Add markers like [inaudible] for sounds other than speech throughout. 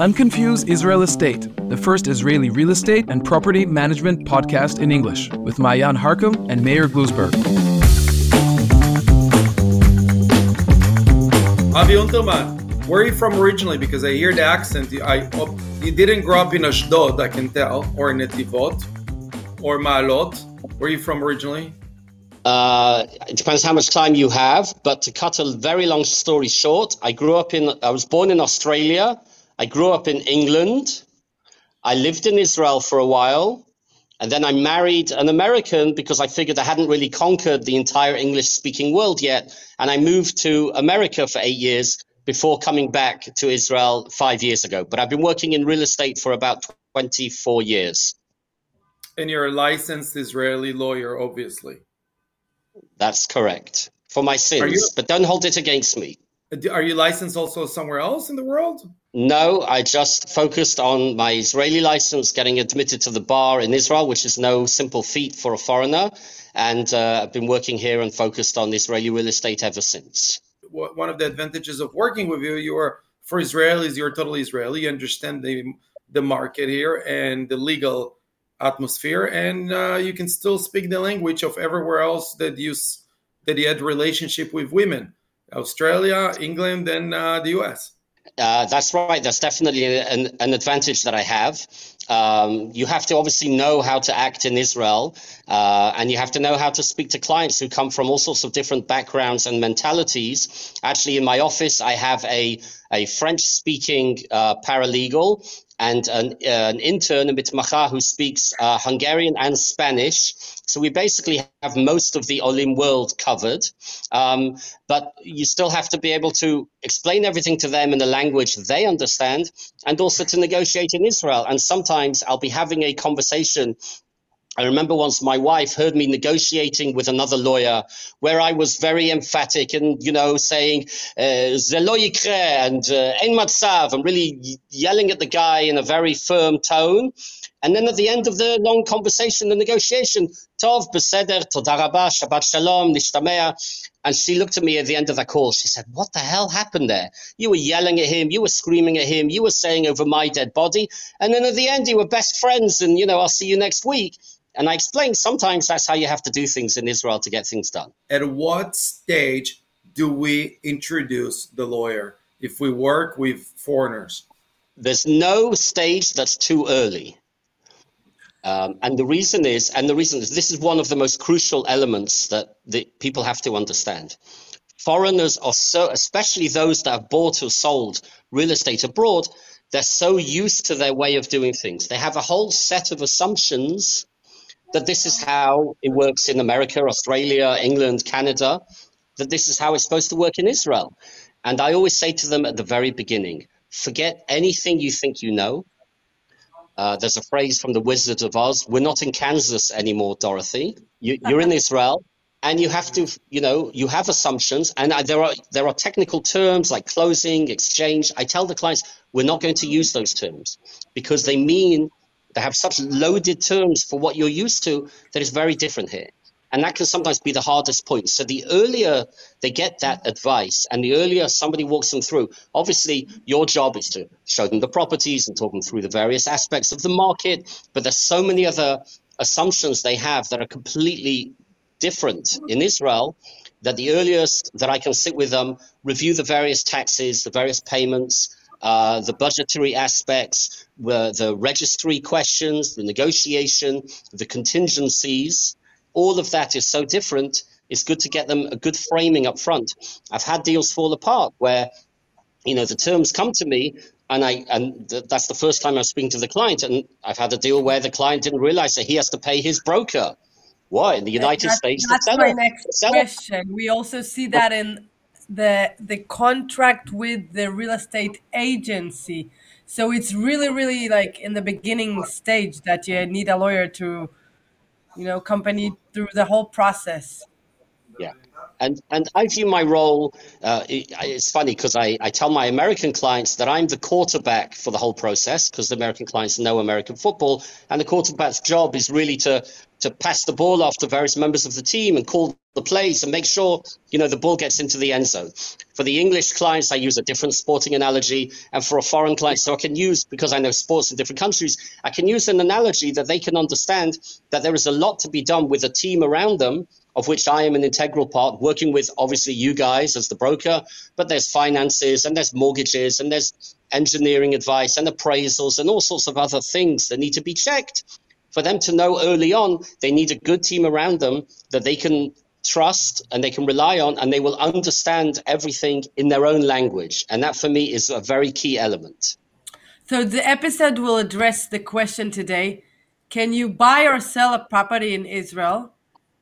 Unconfused Israel Estate, the first Israeli real estate and property management podcast in English, with Mayan Harkum and Meir Glusberg. Avi Unterman, where are you from originally? Because I hear the accent. I oh, you didn't grow up in Ashdod, I can tell, or in Netivot, or Maalot. Where are you from originally? Uh, it depends how much time you have, but to cut a very long story short, I grew up in, I was born in Australia. I grew up in England. I lived in Israel for a while. And then I married an American because I figured I hadn't really conquered the entire English speaking world yet. And I moved to America for eight years before coming back to Israel five years ago. But I've been working in real estate for about 24 years. And you're a licensed Israeli lawyer, obviously. That's correct. For my sins, you, but don't hold it against me. Are you licensed also somewhere else in the world? No, I just focused on my Israeli license, getting admitted to the bar in Israel, which is no simple feat for a foreigner. And uh, I've been working here and focused on Israeli real estate ever since. One of the advantages of working with you, you are for Israelis, you're totally Israeli. You understand the the market here and the legal atmosphere, and uh, you can still speak the language of everywhere else that you that you had relationship with women, Australia, England, and uh, the U.S. Uh, that's right. That's definitely an, an advantage that I have. Um, you have to obviously know how to act in Israel, uh, and you have to know how to speak to clients who come from all sorts of different backgrounds and mentalities. Actually, in my office, I have a, a French speaking uh, paralegal and an, uh, an intern, a mitmacha, who speaks uh, Hungarian and Spanish. So we basically have most of the Olim world covered. Um, but you still have to be able to explain everything to them in a language they understand and also to negotiate in Israel. And sometimes I'll be having a conversation I remember once my wife heard me negotiating with another lawyer where I was very emphatic and, you know, saying, uh, Zelo yikre and uh, Ein matzav. I'm really yelling at the guy in a very firm tone. And then at the end of the long conversation, the negotiation, Tov, Beseder, Todarabah, Shabbat Shalom, Nishtamea. And she looked at me at the end of the call. She said, What the hell happened there? You were yelling at him. You were screaming at him. You were saying over my dead body. And then at the end, you were best friends. And, you know, I'll see you next week. And I explained sometimes that's how you have to do things in Israel to get things done. At what stage do we introduce the lawyer if we work with foreigners? There's no stage that's too early. Um, and the reason is, and the reason is, this is one of the most crucial elements that the people have to understand. Foreigners are so, especially those that have bought or sold real estate abroad, they're so used to their way of doing things. They have a whole set of assumptions that this is how it works in America, Australia, England, Canada, that this is how it's supposed to work in Israel. And I always say to them at the very beginning forget anything you think you know. Uh, there's a phrase from the Wizard of Oz we're not in Kansas anymore, Dorothy. You, you're in [laughs] Israel. And you have to, you know, you have assumptions, and there are there are technical terms like closing, exchange. I tell the clients we're not going to use those terms because they mean they have such loaded terms for what you're used to that is very different here. And that can sometimes be the hardest point. So the earlier they get that advice and the earlier somebody walks them through, obviously your job is to show them the properties and talk them through the various aspects of the market. But there's so many other assumptions they have that are completely different in Israel that the earliest that I can sit with them, review the various taxes, the various payments, uh, the budgetary aspects, the registry questions, the negotiation, the contingencies, all of that is so different. It's good to get them a good framing up front. I've had deals fall apart where, you know, the terms come to me and I and th- that's the first time I'm speaking to the client, and I've had a deal where the client didn't realize that he has to pay his broker. Why in the United that's, States? That's my next question. We also see that in the the contract with the real estate agency. So it's really, really like in the beginning stage that you need a lawyer to, you know, company through the whole process. Yeah. And and I view my role. Uh, it, it's funny because I, I tell my American clients that I'm the quarterback for the whole process because the American clients know American football, and the quarterback's job is really to to pass the ball off to various members of the team and call the plays and make sure you know the ball gets into the end zone. For the English clients, I use a different sporting analogy, and for a foreign client, so I can use because I know sports in different countries, I can use an analogy that they can understand that there is a lot to be done with a team around them of which I am an integral part, working with obviously you guys as the broker, but there's finances and there's mortgages and there's engineering advice and appraisals and all sorts of other things that need to be checked. For them to know early on, they need a good team around them that they can trust and they can rely on and they will understand everything in their own language. And that for me is a very key element. So the episode will address the question today Can you buy or sell a property in Israel?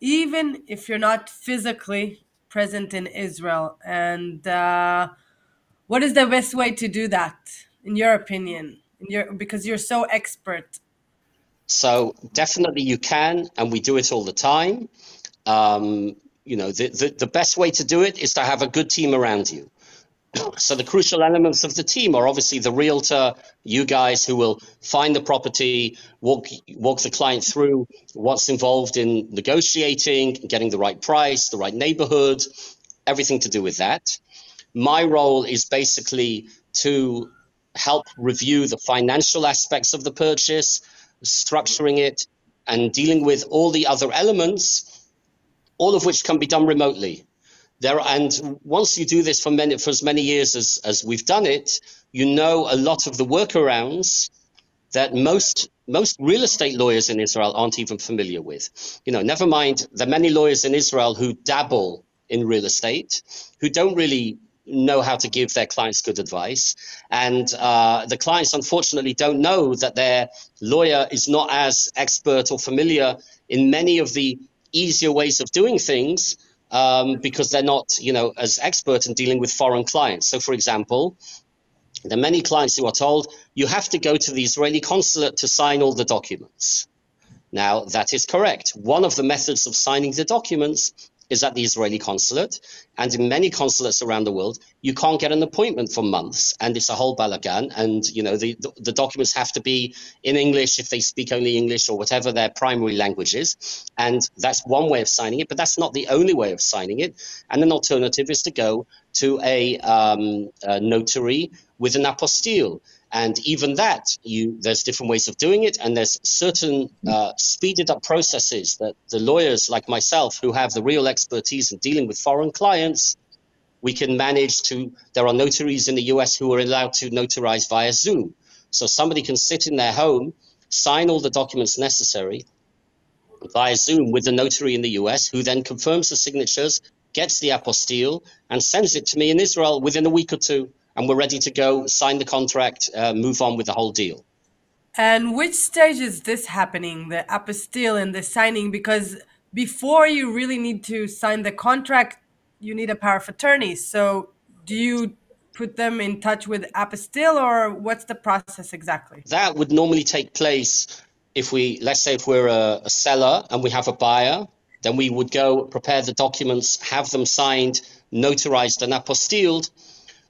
Even if you're not physically present in Israel. And uh, what is the best way to do that, in your opinion? In your, because you're so expert. So definitely you can, and we do it all the time. Um, you know, the, the, the best way to do it is to have a good team around you. So the crucial elements of the team are obviously the realtor, you guys who will find the property, walk walk the client through what's involved in negotiating, getting the right price, the right neighborhood, everything to do with that. My role is basically to help review the financial aspects of the purchase, structuring it, and dealing with all the other elements, all of which can be done remotely there and once you do this for many for as many years as as we've done it you know a lot of the workarounds that most most real estate lawyers in Israel aren't even familiar with. You know never mind the many lawyers in Israel who dabble in real estate who don't really know how to give their clients good advice. And uh, the clients unfortunately don't know that their lawyer is not as expert or familiar in many of the easier ways of doing things um, because they're not, you know, as expert in dealing with foreign clients. So, for example, there are many clients who are told you have to go to the Israeli consulate to sign all the documents. Now, that is correct. One of the methods of signing the documents is at the Israeli consulate. And in many consulates around the world, you can't get an appointment for months. And it's a whole balagan. And, you know, the, the documents have to be in English if they speak only English or whatever their primary language is. And that's one way of signing it, but that's not the only way of signing it. And an alternative is to go to a, um, a notary with an apostille and even that you there's different ways of doing it and there's certain uh, speeded up processes that the lawyers like myself who have the real expertise in dealing with foreign clients we can manage to there are notaries in the us who are allowed to notarize via zoom. So somebody can sit in their home sign all the documents necessary via zoom with the notary in the us who then confirms the signatures gets the apostille and sends it to me in israel within a week or two and we're ready to go, sign the contract, uh, move on with the whole deal. And which stage is this happening, the apostille and the signing? Because before you really need to sign the contract, you need a power of attorney. So do you put them in touch with apostille or what's the process exactly? That would normally take place if we, let's say, if we're a, a seller and we have a buyer, then we would go prepare the documents, have them signed, notarized, and apostilled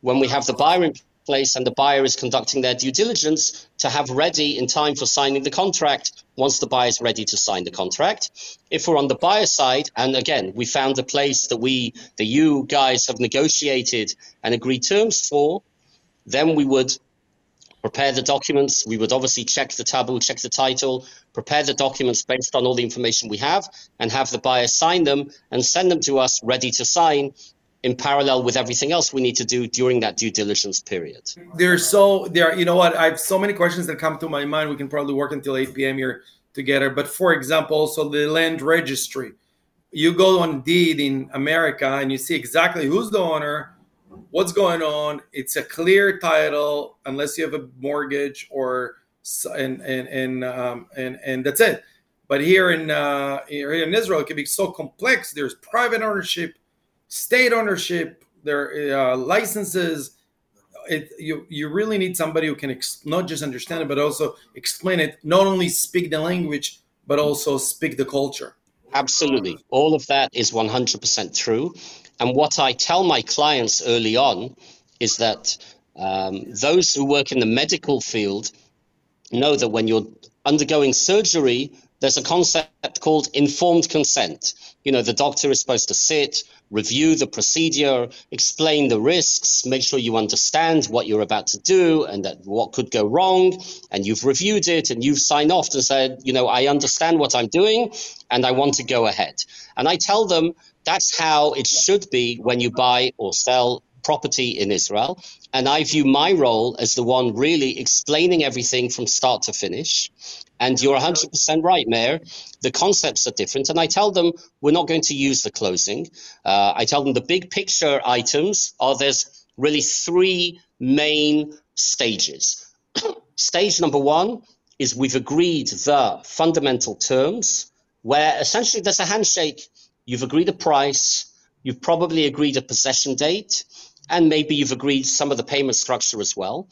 when we have the buyer in place and the buyer is conducting their due diligence to have ready in time for signing the contract once the buyer is ready to sign the contract. If we're on the buyer side, and again, we found a place that we, the you guys have negotiated and agreed terms for, then we would prepare the documents. We would obviously check the tabu, check the title, prepare the documents based on all the information we have, and have the buyer sign them and send them to us ready to sign in parallel with everything else we need to do during that due diligence period. There's so there, you know what? I have so many questions that come to my mind. We can probably work until 8 p.m. here together. But for example, so the land registry, you go on deed in America and you see exactly who's the owner, what's going on. It's a clear title, unless you have a mortgage or and and and um, and and that's it. But here in uh, here in Israel, it can be so complex. There's private ownership state ownership, their uh, licenses. It, you you really need somebody who can ex- not just understand it, but also explain it. Not only speak the language, but also speak the culture. Absolutely. All of that is 100% true. And what I tell my clients early on is that um, those who work in the medical field know that when you're undergoing surgery, there's a concept called informed consent. You know, the doctor is supposed to sit, review the procedure, explain the risks, make sure you understand what you're about to do and that what could go wrong. And you've reviewed it and you've signed off and said, you know, I understand what I'm doing and I want to go ahead. And I tell them that's how it should be when you buy or sell property in Israel. And I view my role as the one really explaining everything from start to finish. And you're 100% right, Meir. The concepts are different. And I tell them we're not going to use the closing. Uh, I tell them the big picture items are there's really three main stages. [clears throat] Stage number one is we've agreed the fundamental terms where essentially there's a handshake. You've agreed a price, you've probably agreed a possession date, and maybe you've agreed some of the payment structure as well.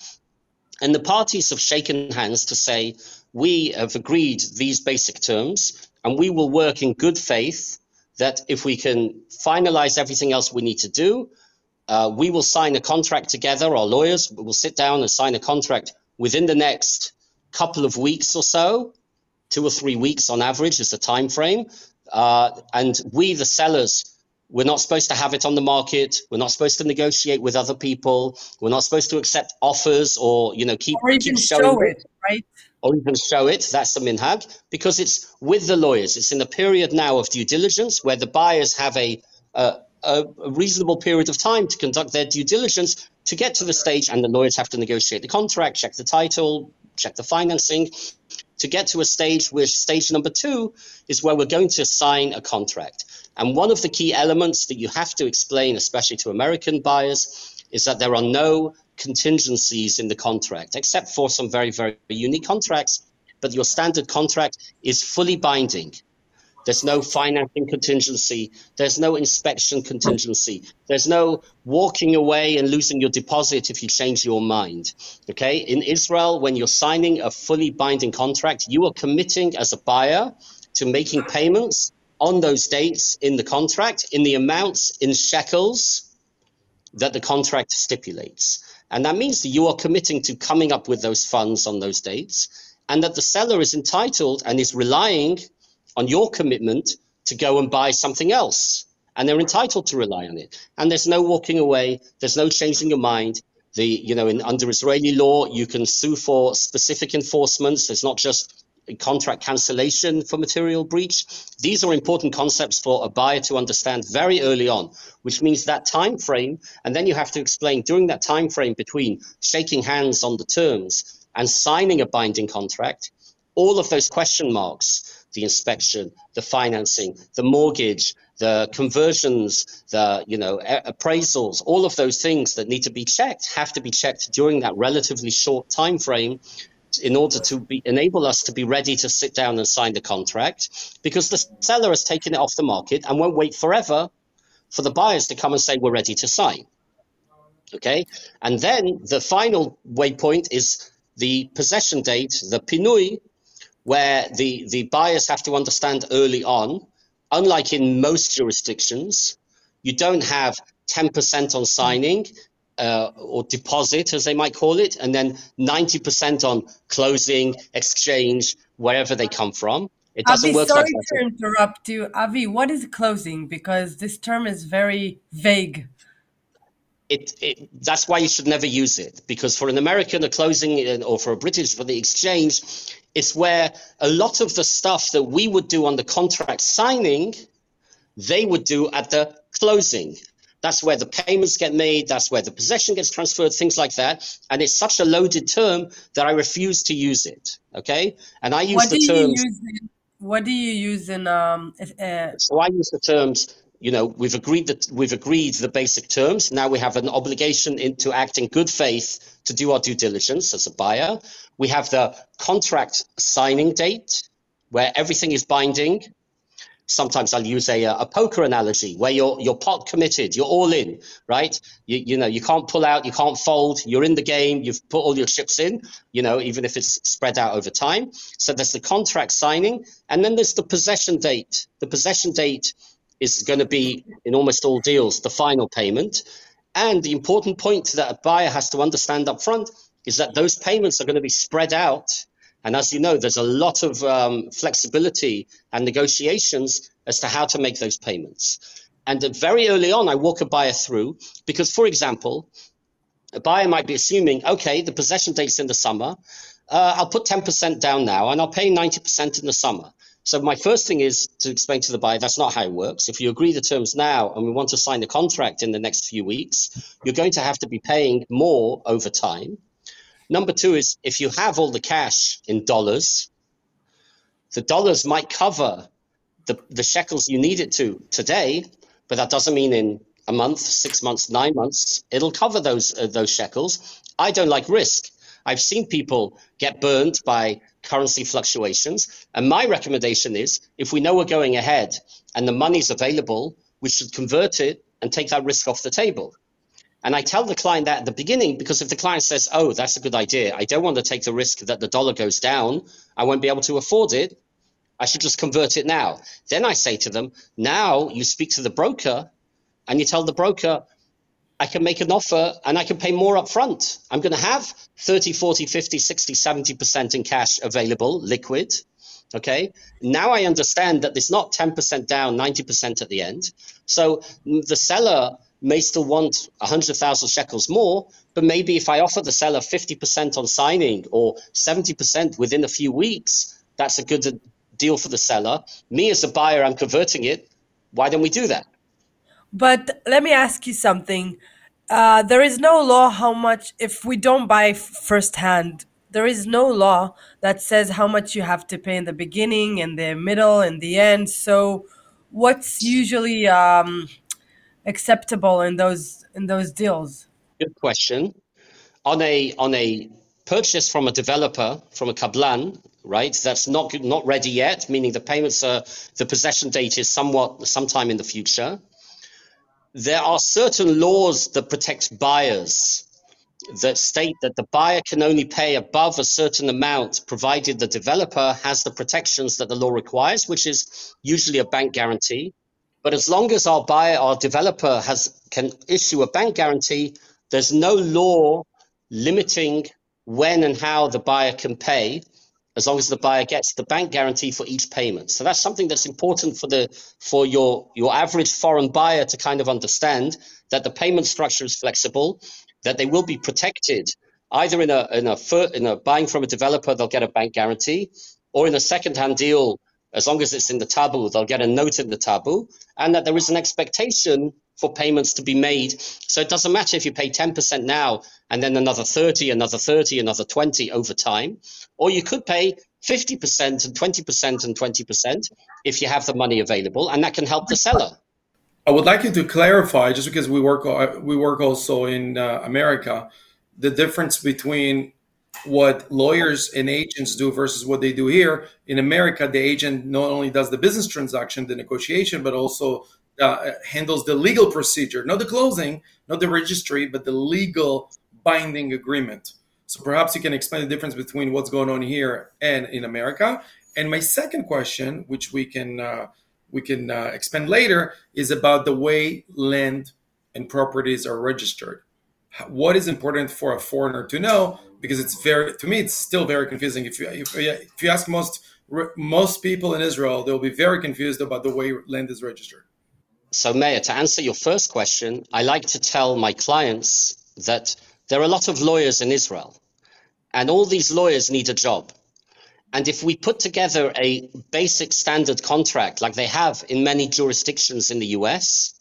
And the parties have shaken hands to say, we have agreed these basic terms, and we will work in good faith that if we can finalize everything else we need to do, uh, we will sign a contract together. Our lawyers will sit down and sign a contract within the next couple of weeks or so, two or three weeks on average is the time frame. Uh, and we, the sellers, we're not supposed to have it on the market. We're not supposed to negotiate with other people. We're not supposed to accept offers or you know keep or even keep show it, right? Or even show it. That's the minhag because it's with the lawyers. It's in a period now of due diligence where the buyers have a, a a, reasonable period of time to conduct their due diligence to get to the stage, and the lawyers have to negotiate the contract, check the title, check the financing, to get to a stage where stage number two is where we're going to sign a contract. And one of the key elements that you have to explain, especially to American buyers, is that there are no contingencies in the contract, except for some very, very unique contracts. But your standard contract is fully binding. There's no financing contingency. There's no inspection contingency. There's no walking away and losing your deposit if you change your mind. Okay. In Israel, when you're signing a fully binding contract, you are committing as a buyer to making payments on those dates in the contract in the amounts in shekels that the contract stipulates. And that means that you are committing to coming up with those funds on those dates and that the seller is entitled and is relying on your commitment to go and buy something else. And they're entitled to rely on it. And there's no walking away, there's no changing your mind. The, you know, in, under Israeli law, you can sue for specific enforcements. It's not just contract cancellation for material breach. These are important concepts for a buyer to understand very early on, which means that time frame, and then you have to explain during that time frame between shaking hands on the terms and signing a binding contract, all of those question marks, the inspection, the financing, the mortgage, the conversions, the you know appraisals, all of those things that need to be checked have to be checked during that relatively short time frame in order to be, enable us to be ready to sit down and sign the contract because the seller has taken it off the market and won't wait forever for the buyers to come and say we're ready to sign. Okay, and then the final waypoint is the possession date, the pinui, where the, the buyers have to understand early on, unlike in most jurisdictions, you don't have 10% on signing uh, or deposit, as they might call it, and then 90% on closing, exchange, wherever they come from. It doesn't Avi, work sorry like that. to interrupt you. Avi, what is closing? Because this term is very vague. It, it, that's why you should never use it because for an American, a closing uh, or for a British for the exchange, it's where a lot of the stuff that we would do on the contract signing, they would do at the closing. That's where the payments get made. That's where the possession gets transferred, things like that. And it's such a loaded term that I refuse to use it. Okay. And I use What the terms. use? In, what do you use in um? Uh, So I use the terms. You know, we've agreed that we've agreed the basic terms. Now we have an obligation in, to act in good faith to do our due diligence as a buyer. We have the contract signing date where everything is binding. sometimes I'll use a, a poker analogy where you're you're pot committed, you're all in, right? You, you know you can't pull out, you can't fold, you're in the game, you've put all your chips in, you know, even if it's spread out over time. So there's the contract signing, and then there's the possession date. The possession date is going to be in almost all deals the final payment. And the important point that a buyer has to understand up front is that those payments are going to be spread out and as you know, there's a lot of um, flexibility and negotiations as to how to make those payments. And very early on, I walk a buyer through because, for example, a buyer might be assuming, okay, the possession date's in the summer. Uh, I'll put 10% down now and I'll pay 90% in the summer. So my first thing is to explain to the buyer that's not how it works. If you agree the terms now and we want to sign the contract in the next few weeks, you're going to have to be paying more over time. Number two is if you have all the cash in dollars, the dollars might cover the, the shekels you need it to today, but that doesn't mean in a month, six months, nine months, it'll cover those uh, those shekels. I don't like risk. I've seen people get burned by currency fluctuations, and my recommendation is if we know we're going ahead and the money's available, we should convert it and take that risk off the table. And I tell the client that at the beginning because if the client says, oh, that's a good idea, I don't want to take the risk that the dollar goes down, I won't be able to afford it, I should just convert it now. Then I say to them, now you speak to the broker and you tell the broker, I can make an offer and I can pay more up front. I'm going to have 30, 40, 50, 60, 70% in cash available, liquid. Okay. Now I understand that it's not 10% down, 90% at the end. So mm, the seller may still want 100,000 shekels more, but maybe if I offer the seller 50% on signing or 70% within a few weeks, that's a good deal for the seller. Me as a buyer, I'm converting it. Why don't we do that? But let me ask you something. Uh, there is no law how much, if we don't buy firsthand, there is no law that says how much you have to pay in the beginning and the middle and the end. So, what's usually um, acceptable in those in those deals? Good question. On a on a purchase from a developer from a kablan, right? That's not not ready yet, meaning the payments are the possession date is somewhat sometime in the future. There are certain laws that protect buyers that state that the buyer can only pay above a certain amount provided the developer has the protections that the law requires, which is usually a bank guarantee. But as long as our buyer, our developer has can issue a bank guarantee, there's no law limiting when and how the buyer can pay, as long as the buyer gets the bank guarantee for each payment. So that's something that's important for the for your your average foreign buyer to kind of understand that the payment structure is flexible, that they will be protected either in a in a in a buying from a developer they'll get a bank guarantee, or in a second hand deal as long as it's in the tabu, they'll get a note in the tabu, and that there is an expectation for payments to be made. So it doesn't matter if you pay 10% now and then another 30, another 30, another 20 over time, or you could pay 50% and 20% and 20% if you have the money available, and that can help the seller. I would like you to clarify, just because we work we work also in uh, America, the difference between what lawyers and agents do versus what they do here. In America, the agent not only does the business transaction, the negotiation, but also uh, handles the legal procedure, not the closing, not the registry, but the legal binding agreement. So perhaps you can explain the difference between what's going on here and in America. And my second question, which we can uh, we can uh, expand later, is about the way land and properties are registered. What is important for a foreigner to know because it's very to me it's still very confusing. If you if, if you ask most most people in Israel, they'll be very confused about the way land is registered. So, Meir, to answer your first question, I like to tell my clients that there are a lot of lawyers in Israel, and all these lawyers need a job. And if we put together a basic standard contract like they have in many jurisdictions in the US,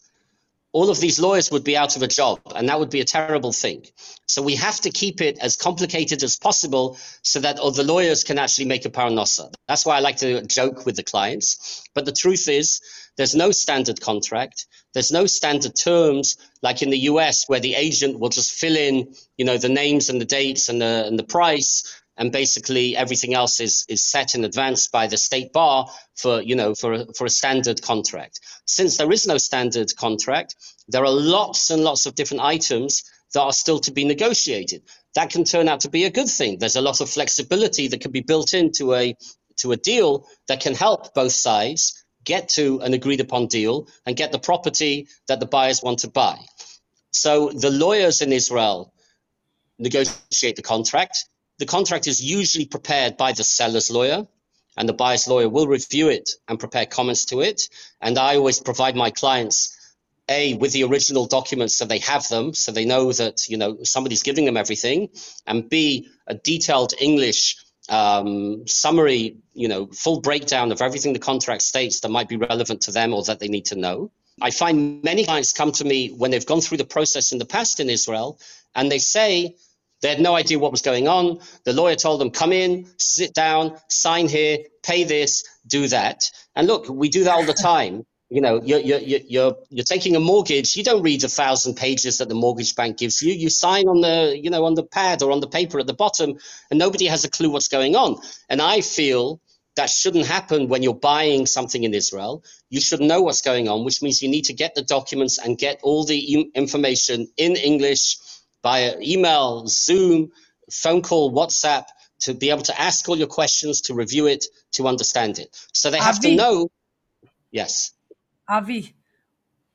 all of these lawyers would be out of a job, and that would be a terrible thing. So we have to keep it as complicated as possible so that all the lawyers can actually make a paranosa. That's why I like to joke with the clients. But the truth is, there's no standard contract. There's no standard terms like in the US where the agent will just fill in, you know, the names and the dates and the, and the price and basically everything else is is set in advance by the state bar for you know for a, for a standard contract. Since there is no standard contract, there are lots and lots of different items that are still to be negotiated. That can turn out to be a good thing. There's a lot of flexibility that can be built into a to a deal that can help both sides get to an agreed upon deal and get the property that the buyers want to buy. So the lawyers in Israel negotiate the contract. The contract is usually prepared by the seller's lawyer, and the buyer's lawyer will review it and prepare comments to it. And I always provide my clients a with the original documents so they have them so they know that you know somebody's giving them everything and b a detailed english um, summary you know full breakdown of everything the contract states that might be relevant to them or that they need to know i find many clients come to me when they've gone through the process in the past in israel and they say they had no idea what was going on. The lawyer told them, come in, sit down, sign here, pay this, do that. And look, we do that all the time. [laughs] You know, you're, you're, you're, you're taking a mortgage. You don't read the thousand pages that the mortgage bank gives you. You sign on the, you know, on the pad or on the paper at the bottom, and nobody has a clue what's going on. And I feel that shouldn't happen when you're buying something in Israel. You should know what's going on, which means you need to get the documents and get all the information in English via email, Zoom, phone call, WhatsApp to be able to ask all your questions, to review it, to understand it. So they have Avi, to know. Yes. Avi,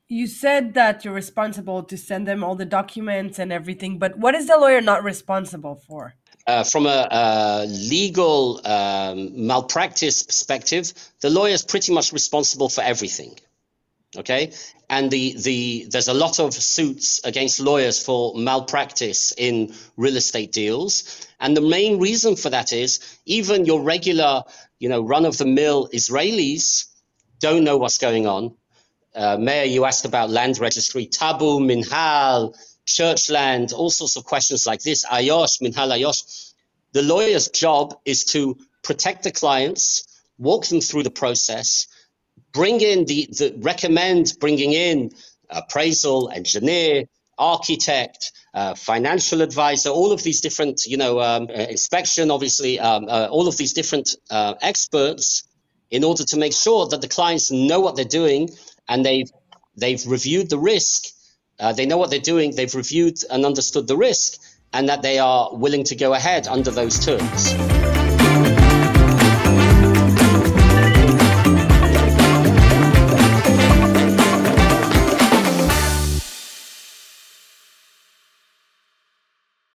you said that you're responsible to send them all the documents and everything, but what is the lawyer not responsible for? Uh, from a, a legal um, malpractice perspective, the lawyer is pretty much responsible for everything okay and the the there's a lot of suits against lawyers for malpractice in real estate deals. And the main reason for that is even your regular you know run of the mill israelis don't know what's going on. Uh, Meir you asked about land registry tabu minhal church land all sorts of questions like this ayosh minhal ayosh. The lawyer's job is to protect the clients walk them through the process bring in the, the recommend bringing in appraisal engineer architect uh, financial advisor all of these different you know um, uh, inspection obviously um, uh, all of these different uh, experts in order to make sure that the clients know what they're doing and they've they've reviewed the risk. Uh, they know what they're doing they've reviewed and understood the risk and that they are willing to go ahead under those terms